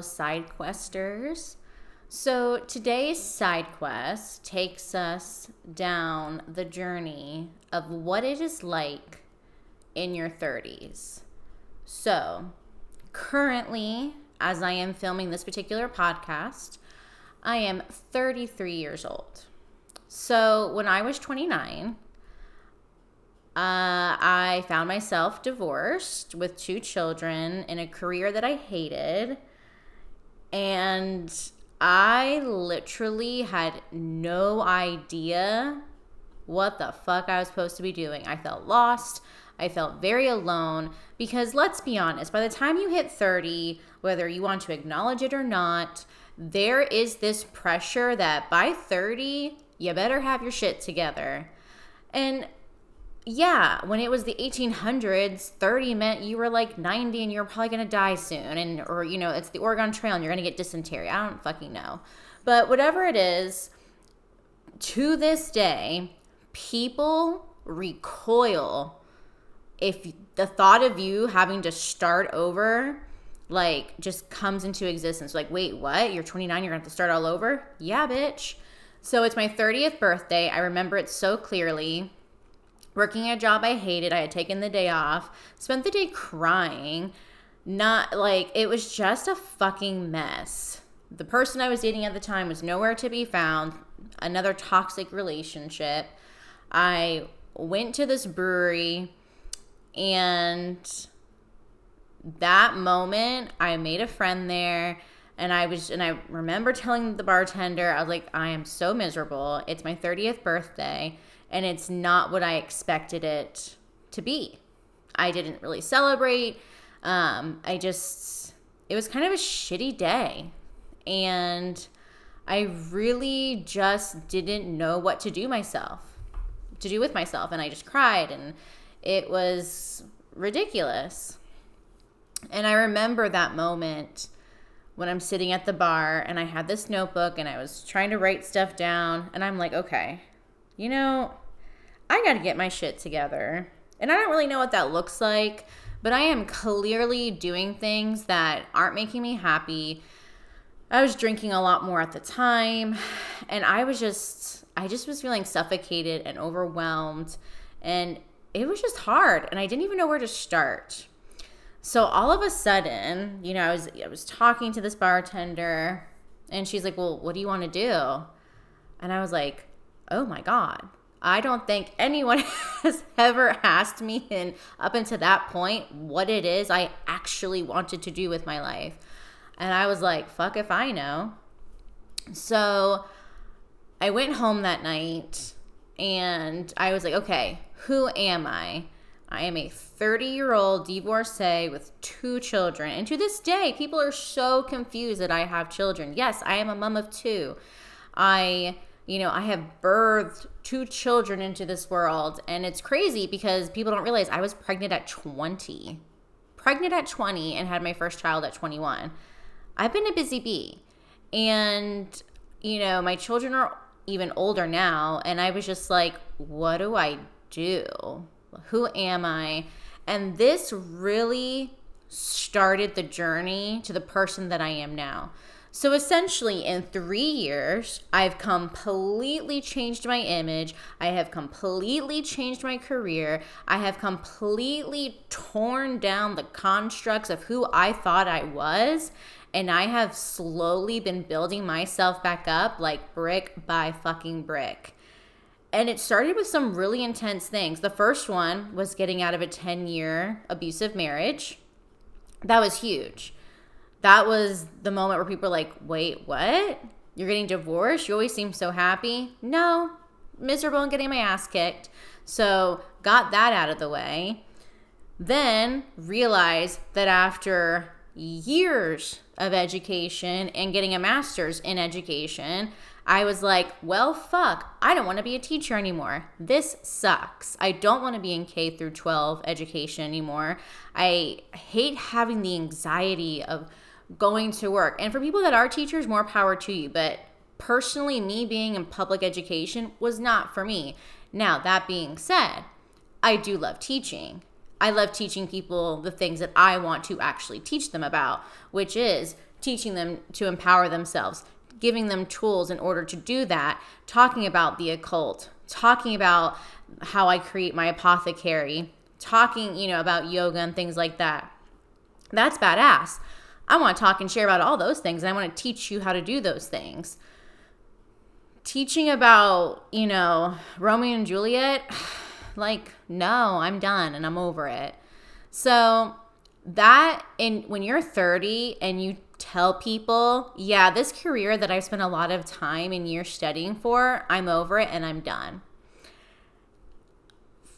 fellow side questers. So today's side quest takes us down the journey of what it is like in your 30s. So, currently, as I am filming this particular podcast, I am 33 years old. So, when I was 29, uh, I found myself divorced with two children in a career that I hated. And I literally had no idea what the fuck I was supposed to be doing. I felt lost. I felt very alone because let's be honest, by the time you hit 30, whether you want to acknowledge it or not, there is this pressure that by 30, you better have your shit together. And yeah, when it was the 1800s, 30 meant you were like 90 and you're probably going to die soon. And, or, you know, it's the Oregon Trail and you're going to get dysentery. I don't fucking know. But whatever it is, to this day, people recoil if the thought of you having to start over like just comes into existence like wait what you're 29 you're gonna have to start all over yeah bitch so it's my 30th birthday i remember it so clearly working a job I hated. I had taken the day off, spent the day crying. Not like it was just a fucking mess. The person I was dating at the time was nowhere to be found. Another toxic relationship. I went to this brewery and that moment I made a friend there and I was and I remember telling the bartender I was like I am so miserable. It's my 30th birthday and it's not what I expected it to be. I didn't really celebrate. Um, I just, it was kind of a shitty day. And I really just didn't know what to do myself, to do with myself. And I just cried, and it was ridiculous. And I remember that moment when I'm sitting at the bar and I had this notebook and I was trying to write stuff down. And I'm like, okay, you know, I got to get my shit together. And I don't really know what that looks like, but I am clearly doing things that aren't making me happy. I was drinking a lot more at the time, and I was just, I just was feeling suffocated and overwhelmed. And it was just hard, and I didn't even know where to start. So all of a sudden, you know, I was I was talking to this bartender and she's like, "Well, what do you want to do?" And I was like, "Oh my god. I don't think anyone has ever asked me in up until that point what it is I actually wanted to do with my life. And I was like, fuck if I know. So I went home that night and I was like, okay, who am I? I am a 30 year old divorcee with two children. And to this day, people are so confused that I have children. Yes, I am a mom of two. I you know, I have birthed two children into this world. And it's crazy because people don't realize I was pregnant at 20. Pregnant at 20 and had my first child at 21. I've been a busy bee. And, you know, my children are even older now. And I was just like, what do I do? Who am I? And this really started the journey to the person that I am now. So essentially, in three years, I've completely changed my image. I have completely changed my career. I have completely torn down the constructs of who I thought I was. And I have slowly been building myself back up like brick by fucking brick. And it started with some really intense things. The first one was getting out of a 10 year abusive marriage. That was huge that was the moment where people were like, wait, what? You're getting divorced? You always seem so happy. No, miserable and getting my ass kicked. So, got that out of the way. Then realized that after years of education and getting a master's in education, I was like, well, fuck, I don't want to be a teacher anymore. This sucks. I don't want to be in K through 12 education anymore. I hate having the anxiety of going to work. And for people that are teachers, more power to you. But personally, me being in public education was not for me. Now, that being said, I do love teaching. I love teaching people the things that I want to actually teach them about, which is teaching them to empower themselves, giving them tools in order to do that, talking about the occult, talking about how I create my apothecary, talking, you know, about yoga and things like that. That's badass. I want to talk and share about all those things and I want to teach you how to do those things. Teaching about, you know, Romeo and Juliet, like no, I'm done and I'm over it. So, that in when you're 30 and you tell people, yeah, this career that I've spent a lot of time and years studying for, I'm over it and I'm done.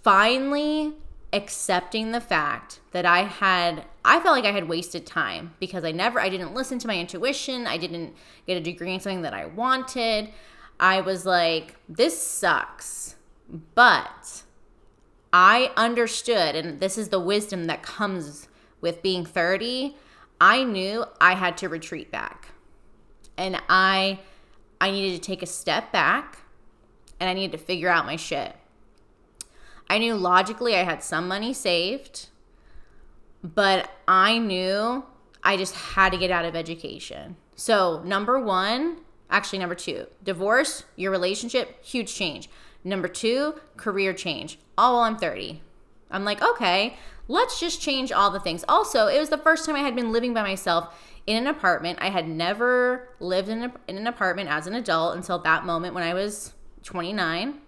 Finally, accepting the fact that I had I felt like I had wasted time because I never I didn't listen to my intuition. I didn't get a degree in something that I wanted. I was like, this sucks. But I understood and this is the wisdom that comes with being 30, I knew I had to retreat back. And I I needed to take a step back and I needed to figure out my shit. I knew logically I had some money saved, but I knew I just had to get out of education. So, number 1, actually number 2, divorce, your relationship, huge change. Number 2, career change. All while I'm 30. I'm like, okay, let's just change all the things. Also, it was the first time I had been living by myself in an apartment. I had never lived in, a, in an apartment as an adult until that moment when I was 29,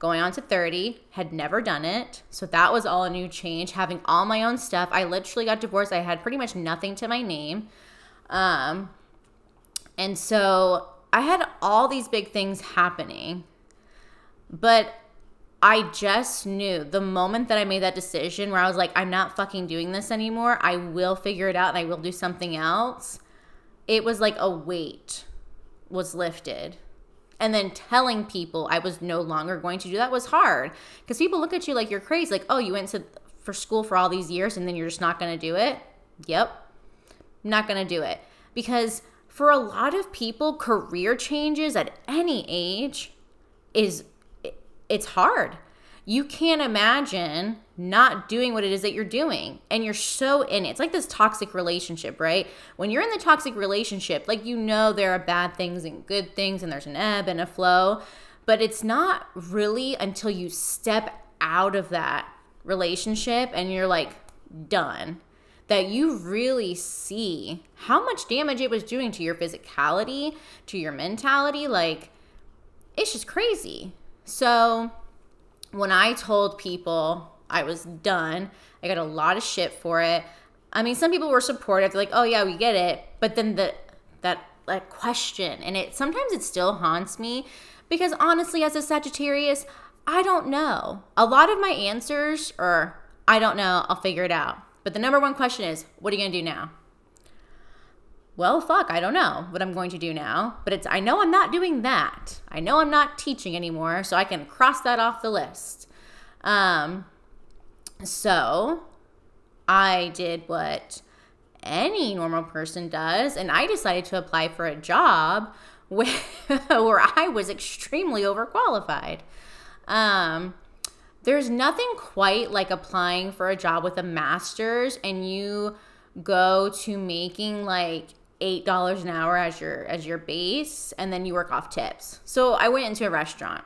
going on to 30, had never done it. So that was all a new change, having all my own stuff. I literally got divorced. I had pretty much nothing to my name. Um, and so I had all these big things happening. But I just knew the moment that I made that decision where I was like, I'm not fucking doing this anymore. I will figure it out and I will do something else. It was like a weight was lifted. And then telling people I was no longer going to do that was hard because people look at you like you're crazy. Like, oh, you went to for school for all these years and then you're just not going to do it. Yep. Not going to do it. Because for a lot of people, career changes at any age is it's hard. You can't imagine not doing what it is that you're doing and you're so in it. It's like this toxic relationship, right? When you're in the toxic relationship, like you know there are bad things and good things and there's an ebb and a flow, but it's not really until you step out of that relationship and you're like done that you really see how much damage it was doing to your physicality, to your mentality. Like, it's just crazy. So when I told people I was done, I got a lot of shit for it. I mean, some people were supportive. They're like, "Oh yeah, we get it," but then the that like question, and it sometimes it still haunts me because honestly, as a Sagittarius, I don't know. A lot of my answers are, "I don't know. I'll figure it out." But the number one question is, "What are you gonna do now?" well, fuck, I don't know what I'm going to do now, but it's I know I'm not doing that. I know I'm not teaching anymore, so I can cross that off the list. Um, so I did what any normal person does, and I decided to apply for a job where, where I was extremely overqualified. Um, there's nothing quite like applying for a job with a master's and you go to making like eight dollars an hour as your as your base and then you work off tips so i went into a restaurant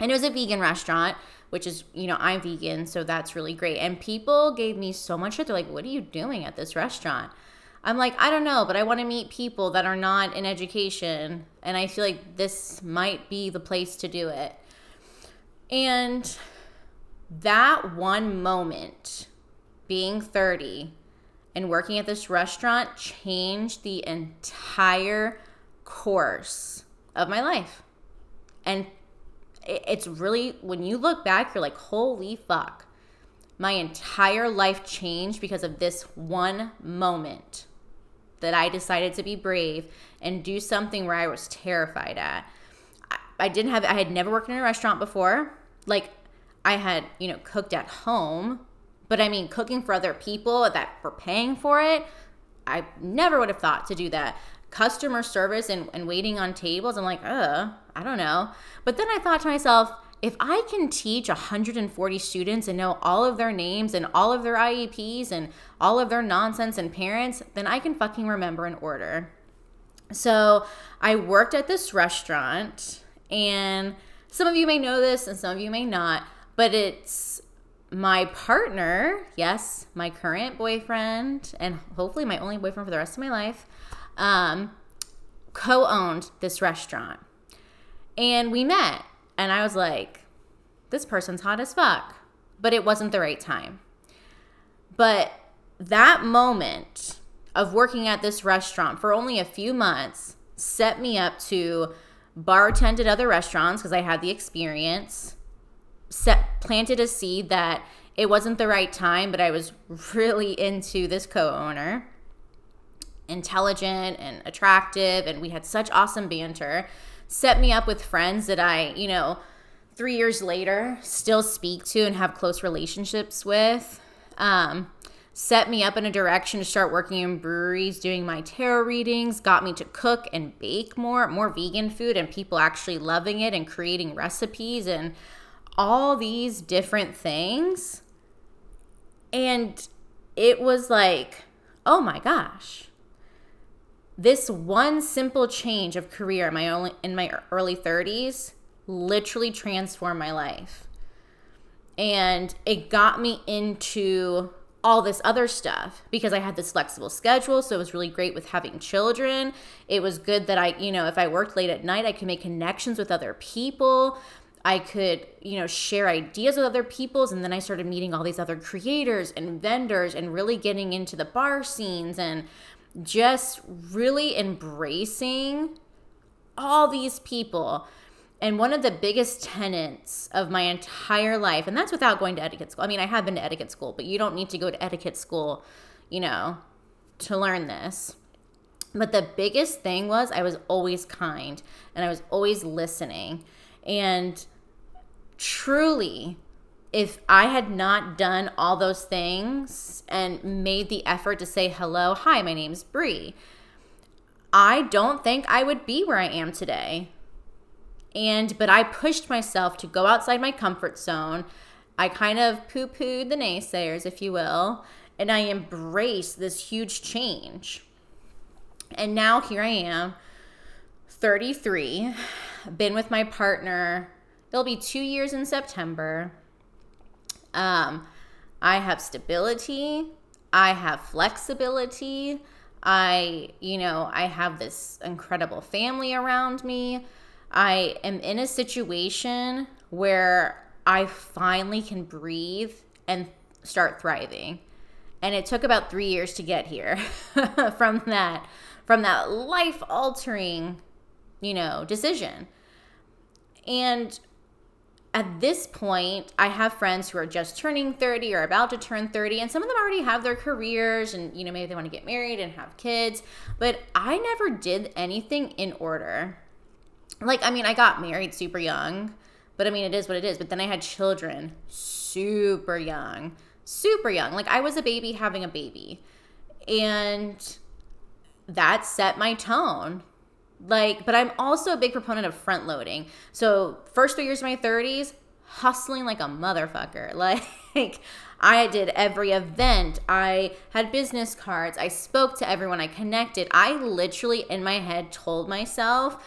and it was a vegan restaurant which is you know i'm vegan so that's really great. And people gave me so much shit. They're like what are you doing at this restaurant? I'm like i don't know but i want to meet people that are not in education and i feel like this might be the place to do it. And that one moment being 30 and working at this restaurant changed the entire course of my life. And it's really, when you look back, you're like, holy fuck. My entire life changed because of this one moment that I decided to be brave and do something where I was terrified at. I didn't have, I had never worked in a restaurant before. Like, I had, you know, cooked at home, but I mean, cooking for other people that were paying for it, I never would have thought to do that. Customer service and, and waiting on tables, I'm like, uh, I don't know. But then I thought to myself, if I can teach 140 students and know all of their names and all of their IEPs and all of their nonsense and parents, then I can fucking remember an order. So I worked at this restaurant, and some of you may know this and some of you may not, but it's my partner, yes, my current boyfriend, and hopefully my only boyfriend for the rest of my life, um, co owned this restaurant. And we met, and I was like, this person's hot as fuck. But it wasn't the right time. But that moment of working at this restaurant for only a few months set me up to bartend at other restaurants because I had the experience set planted a seed that it wasn't the right time, but I was really into this co-owner. Intelligent and attractive, and we had such awesome banter. Set me up with friends that I, you know, three years later still speak to and have close relationships with. Um, set me up in a direction to start working in breweries, doing my tarot readings, got me to cook and bake more, more vegan food, and people actually loving it and creating recipes and all these different things. And it was like, oh my gosh. This one simple change of career in my only in my early 30s literally transformed my life. And it got me into all this other stuff because I had this flexible schedule. So it was really great with having children. It was good that I, you know, if I worked late at night, I could make connections with other people. I could, you know, share ideas with other people's. And then I started meeting all these other creators and vendors and really getting into the bar scenes and just really embracing all these people. And one of the biggest tenets of my entire life, and that's without going to etiquette school. I mean, I have been to etiquette school, but you don't need to go to etiquette school, you know, to learn this. But the biggest thing was I was always kind and I was always listening. And truly, if I had not done all those things and made the effort to say hello, hi, my name's Bree, I don't think I would be where I am today. And but I pushed myself to go outside my comfort zone. I kind of poo-pooed the naysayers, if you will, and I embraced this huge change. And now here I am, 33, been with my partner It'll be two years in September. Um, I have stability. I have flexibility. I, you know, I have this incredible family around me. I am in a situation where I finally can breathe and start thriving. And it took about 3 years to get here from that from that life altering, you know, decision. And at this point, I have friends who are just turning 30 or about to turn 30, and some of them already have their careers and, you know, maybe they want to get married and have kids. But I never did anything in order. Like, I mean, I got married super young, but I mean, it is what it is. But then I had children super young, super young. Like, I was a baby having a baby. And that set my tone like, but I'm also a big proponent of front loading. So, first three years of my 30s, hustling like a motherfucker. Like, I did every event. I had business cards. I spoke to everyone. I connected. I literally, in my head, told myself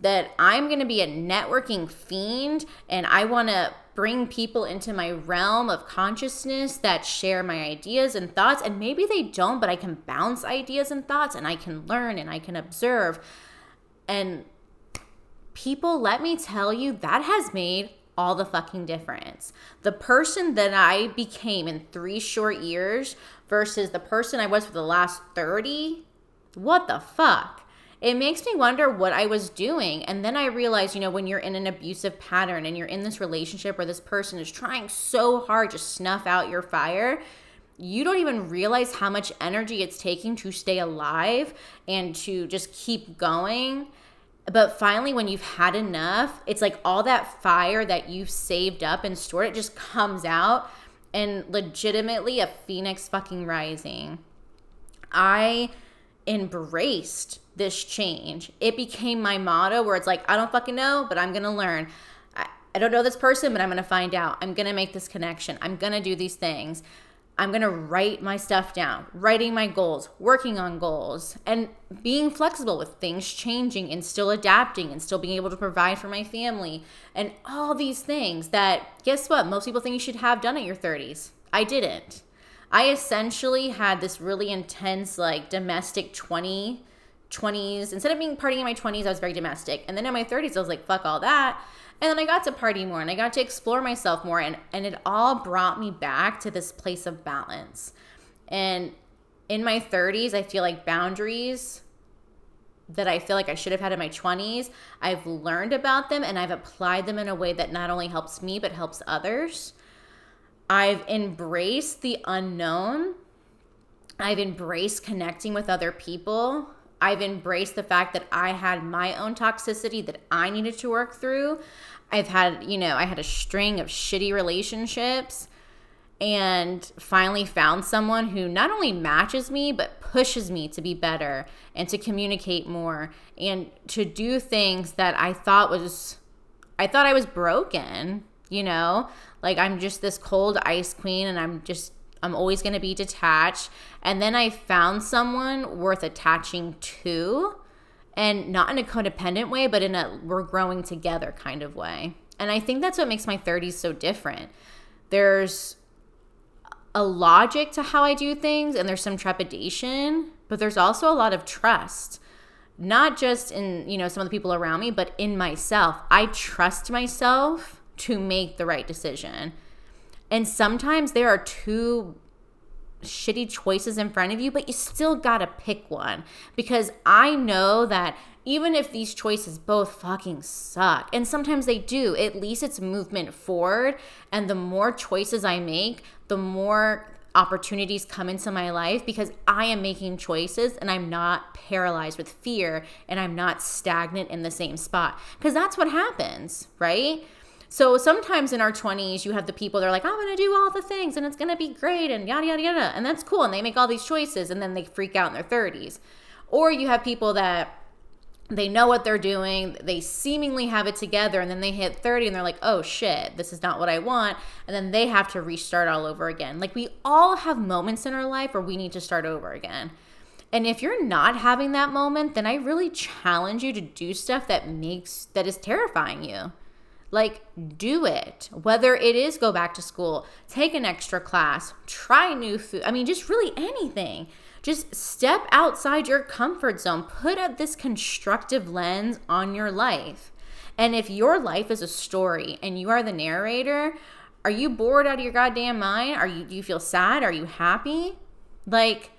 that I'm to be a networking fiend and I want to bring people into my realm of consciousness that share my ideas and thoughts. And maybe they don't, but I can bounce ideas and thoughts and I can learn and I can observe. And people, let me tell you, that has made all the fucking difference. The person that I became in three short years versus the person I was for the last 30, what the fuck? It makes me wonder what I was doing. And then I realized, you know, when you're in an abusive pattern and you're in this relationship where this person is trying so hard to snuff out your fire, you don't even realize how much energy it's taking to stay alive and to just keep going but finally when you've had enough it's like all that fire that you've saved up and stored it just comes out and legitimately a phoenix fucking rising i embraced this change it became my motto where it's like i don't fucking know but i'm gonna learn I I don't know this person, but I'm to find out. I'm to make this connection. I'm to do these things. I'm going to write my stuff down, writing my goals, working on goals, and being flexible with things changing and still adapting and still being able to provide for my family and all these things that, guess what? Most people think you should have done at your 30s. I didn't. I essentially had this really intense, like, domestic 20 20s. Instead of being partying in my 20s, I was very domestic. And then in my 30s, I was like, fuck all that. And then I got to party more and I got to explore myself more. And, and it all brought me back to this place of balance. And in my 30s, I feel like boundaries that I feel like I should have had in my 20s, I've learned about them and I've applied them in a way that not only helps me, but helps others. I've embraced the unknown. I've embraced connecting with other people. I've embraced the fact that I had my own toxicity that I needed to work through. I've had, you know, I had a string of shitty relationships and finally found someone who not only matches me, but pushes me to be better and to communicate more and to do things that I thought was, I thought I was broken, you know? Like I'm just this cold ice queen and I'm just I'm always going to be detached. And then I found someone worth attaching to and not in a codependent way, but in a we're growing together kind of way. And I think that's what makes my 30s so different. There's a logic to how I do things and there's some trepidation, but there's also a lot of trust. Not just in, you know, some of the people around me, but in myself. I trust myself to make the right decision. And sometimes there are two shitty choices in front of you, but you still gotta pick one. Because I know that even if these choices both fucking suck, and sometimes they do, at least it's movement forward. And the more choices I make, the more opportunities come into my life because I am making choices and I'm not paralyzed with fear and I'm not stagnant in the same spot. Because that's what happens, right? So sometimes in our 20s, you have the people that are like, I'm going to do all the things and it's going to be great and yada, yada, yada. And that's cool. And they make all these choices and then they freak out in their 30s. Or you have people that they know what they're doing, they seemingly have it together, and then they hit 30 and they're like, oh shit, this is not what I want. And then they have to restart all over again. Like we all have moments in our life where we need to start over again. And if you're not having that moment, then I really challenge you to do stuff that makes that is terrifying you. Like, do it. Whether it is go back to school, take an extra class, try new food. I mean, just really anything. Just step outside your comfort zone. Put up this constructive lens on your life. And if your life is a story and you are the narrator, are you bored out of your goddamn mind? Are you do you feel sad? Are you happy? Like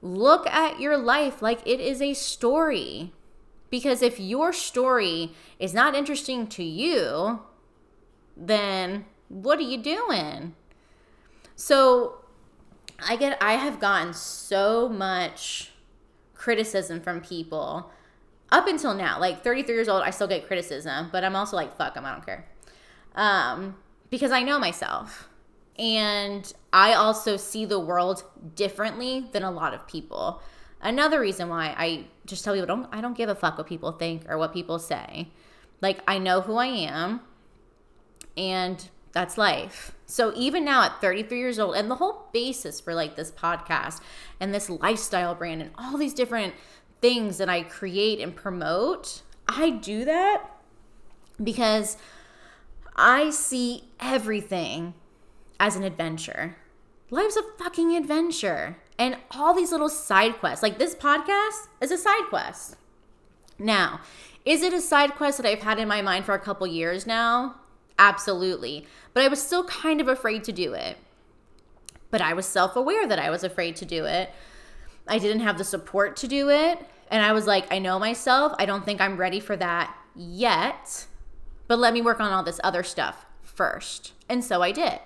look at your life like it is a story. Because if your story is not interesting to you, then what are you doing? So I get I have gotten so much criticism from people up until now. Like 33 years old, I still get criticism, but I'm also like, fuck them, I don't care. Um, because I know myself. And I also see the world differently than a lot of people. Another reason why I just tell people don't I don't give a fuck what people think or what people say. Like I know who I am and that's life. So even now at 33 years old and the whole basis for like this podcast and this lifestyle brand and all these different things that I create and promote, I do that because I see everything as an adventure. Life's a fucking adventure and all these little side quests. Like this podcast is a side quest. Now, is it a side quest that I've had in my mind for a couple years now? Absolutely. But I was still kind of afraid to do it. But I was self aware that I was afraid to do it. I didn't have the support to do it. And I was like, I know myself. I don't think I'm ready for that yet. But let me work on all this other stuff first. And so I did.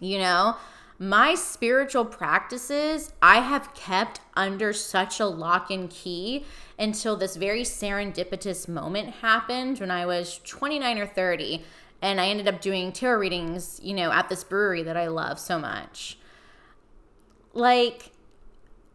You know, my spiritual practices I have kept under such a lock and key until this very serendipitous moment happened when I was 29 or 30 and I ended up doing tarot readings, you know, at this brewery that I love so much. Like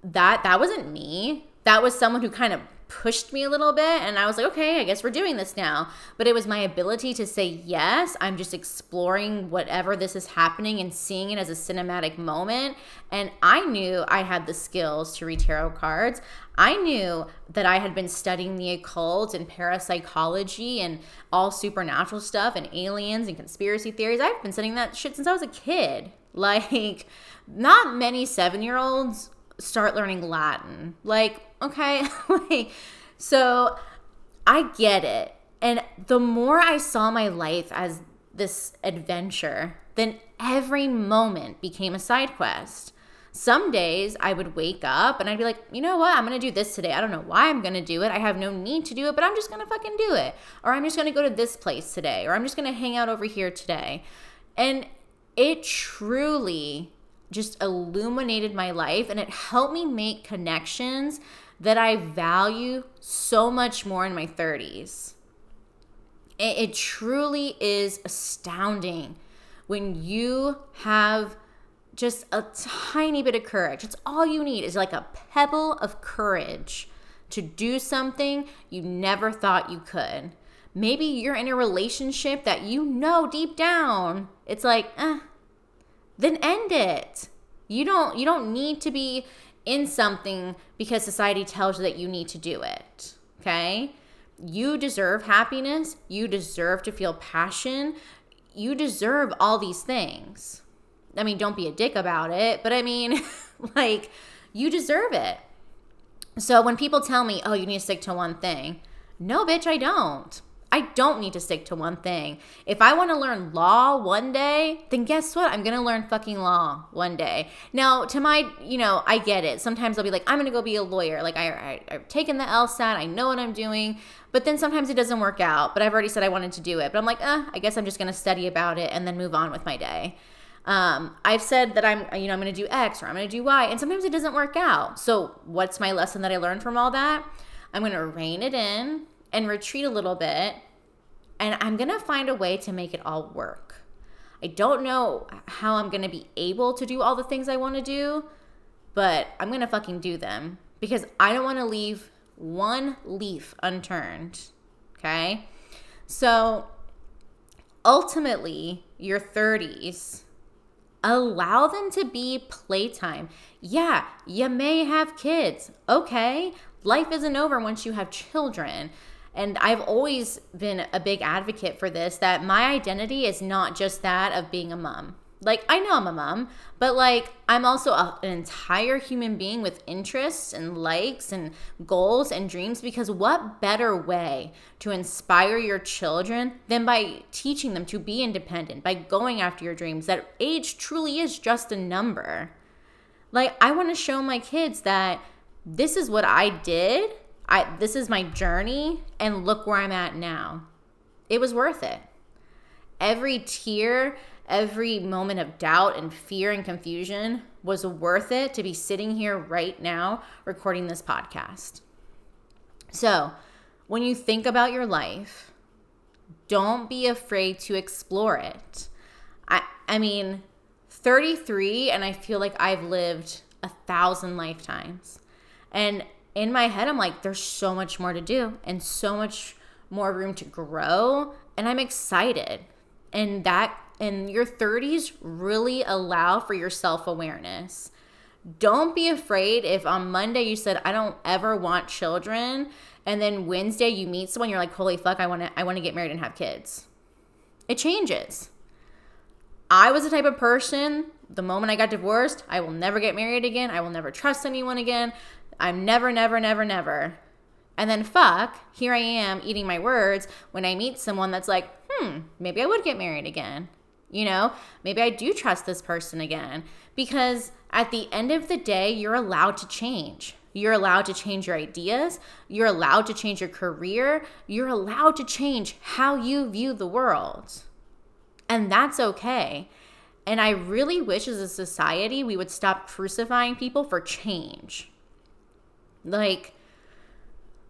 that that wasn't me. That was someone who kind of pushed me a little bit and I was like, okay, I guess we're doing this now. But it was my ability to say yes. I'm just exploring whatever this is happening and seeing it as a cinematic moment. And I knew I had the skills to read tarot cards. I knew that I had been studying the occult and parapsychology and all supernatural stuff and aliens and conspiracy theories. I've been studying that shit since I was a kid. Like, not many seven year olds start learning Latin. Like, okay, like, so I get it. And the more I saw my life as this adventure, then every moment became a side quest. Some days I would wake up and I'd be like, you know what? I'm going to do this today. I don't know why I'm going to do it. I have no need to do it, but I'm just going to fucking do it. Or I'm just going to go to this place today. Or I'm just going to hang out over here today. And it truly just illuminated my life and it helped me make connections that I value so much more in my 30s. It, it truly is astounding when you have just a tiny bit of courage. It's all you need is like a pebble of courage to do something you never thought you could. Maybe you're in a relationship that you know deep down it's like, eh, then end it. You don't you don't need to be in something because society tells you that you need to do it. Okay? You deserve happiness, you deserve to feel passion, you deserve all these things. I mean, don't be a dick about it, but I mean, like you deserve it. So when people tell me, "Oh, you need to stick to one thing." No, bitch, I don't. I don't need to stick to one thing. If I want to learn law one day, then guess what? I'm going to learn fucking law one day. Now, to my, you know, I get it. Sometimes I'll be like, I'm going to go be a lawyer. Like, I, I, have taken the LSAT, I know what I'm doing. But then sometimes it doesn't work out. But I've already said I wanted to do it. But I'm like, eh, I guess I'm just going to study about it and then move on with my day. Um, I've said that I'm, you know, I'm going to do X or I'm going to do Y, and sometimes it doesn't work out. So, what's my lesson that I learned from all that? I'm going to rein it in and retreat a little bit. And I'm going to find a way to make it all work. I don't know how I'm going to be able to do all the things I want to do, but I'm going to fucking do them because I don't want to leave one leaf unturned. Okay? So ultimately, your 30s, allow them to be playtime. Yeah, you may have kids. Okay, life isn't over once you have children. And I've always been a big advocate for this that my identity is not just that of being a mom. Like, I know I'm a mom, but like, I'm also a, an entire human being with interests and likes and goals and dreams because what better way to inspire your children than by teaching them to be independent, by going after your dreams? That age truly is just a number. Like, I want to show my kids that this is what I did I this is my journey and look where I'm at now. It was worth it. Every tear, every moment of doubt and fear and confusion was worth it to be sitting here right now recording this podcast. So, when you think about your life, don't be afraid to explore it. I I mean, 33 and I feel like I've lived a thousand lifetimes. And in my head, I'm like, there's so much more to do and so much more room to grow. And I'm excited. And that in your 30s really allow for your self awareness. Don't be afraid if on Monday you said, I don't ever want children. And then Wednesday you meet someone, you're like, holy fuck, I wanna I wanna get married and have kids. It changes. I was the type of person, the moment I got divorced, I will never get married again. I will never trust anyone again. I'm never, never, never, never. And then fuck, here I am eating my words when I meet someone that's like, hmm, maybe I would get married again. You know, maybe I do trust this person again. Because at the end of the day, you're allowed to change. You're allowed to change your ideas. You're allowed to change your career. You're allowed to change how you view the world. And that's okay. And I really wish as a society we would stop crucifying people for change. Like,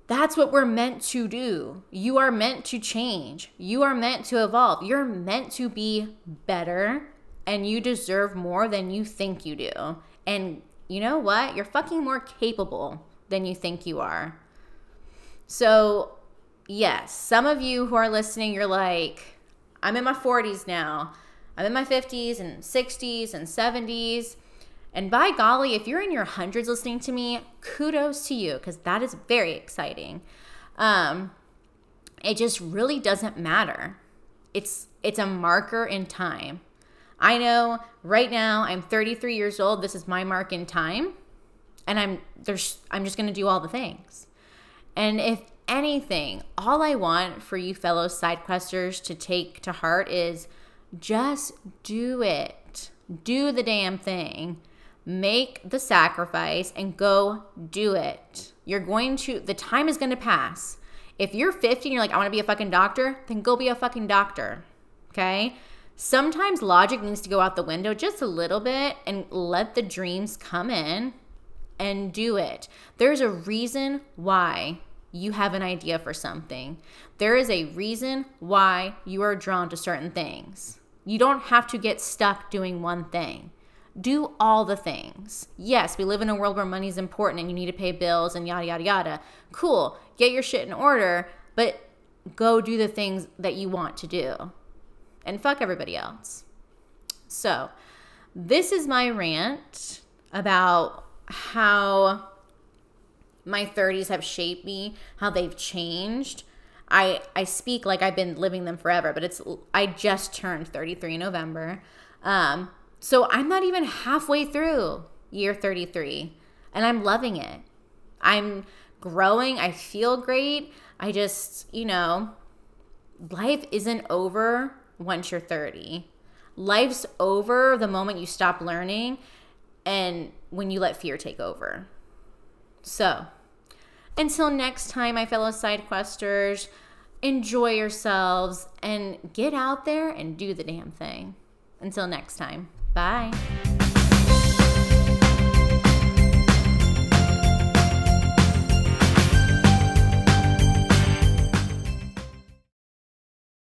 that's what we're meant to do. You are meant to change. You are meant to evolve. You're meant to be better and you deserve more than you think you do. And you know what? You're fucking more capable than you think you are. So, yes, some of you who are listening, you're like, I'm in my 40s now. I'm in my 50s and 60s and 70s. And by golly, if you're in your hundreds listening to me, kudos to you because that is very exciting. Um, it just really doesn't matter. It's it's a marker in time. I know right now I'm 33 years old. This is my mark in time, and I'm there's I'm just gonna do all the things. And if anything, all I want for you fellow side questers to take to heart is just do it. Do the damn thing. Make the sacrifice and go do it. You're going to, the time is going to pass. If you're 50 and you're like, I want to be a fucking doctor, then go be a fucking doctor. Okay? Sometimes logic needs to go out the window just a little bit and let the dreams come in and do it. There's a reason why you have an idea for something. There is a reason why you are drawn to certain things. You don't have to get stuck doing one thing. Do all the things. Yes, we live in a world where money is important and you need to pay bills and yada, yada, yada. Cool. Get your shit in order, but go do the things that you want to do and fuck everybody else. So, this is my rant about how my 30s have shaped me, how they've changed. I I speak like I've been living them forever, but it's I just turned 33 in November. Um, so I'm not even halfway through year 33 and I'm loving it. I'm growing, I feel great. I just, you know, life isn't over once you're 30. Life's over the moment you stop learning and when you let fear take over. So, until next time, my fellow side questers, enjoy yourselves and get out there and do the damn thing. Until next time, Bye.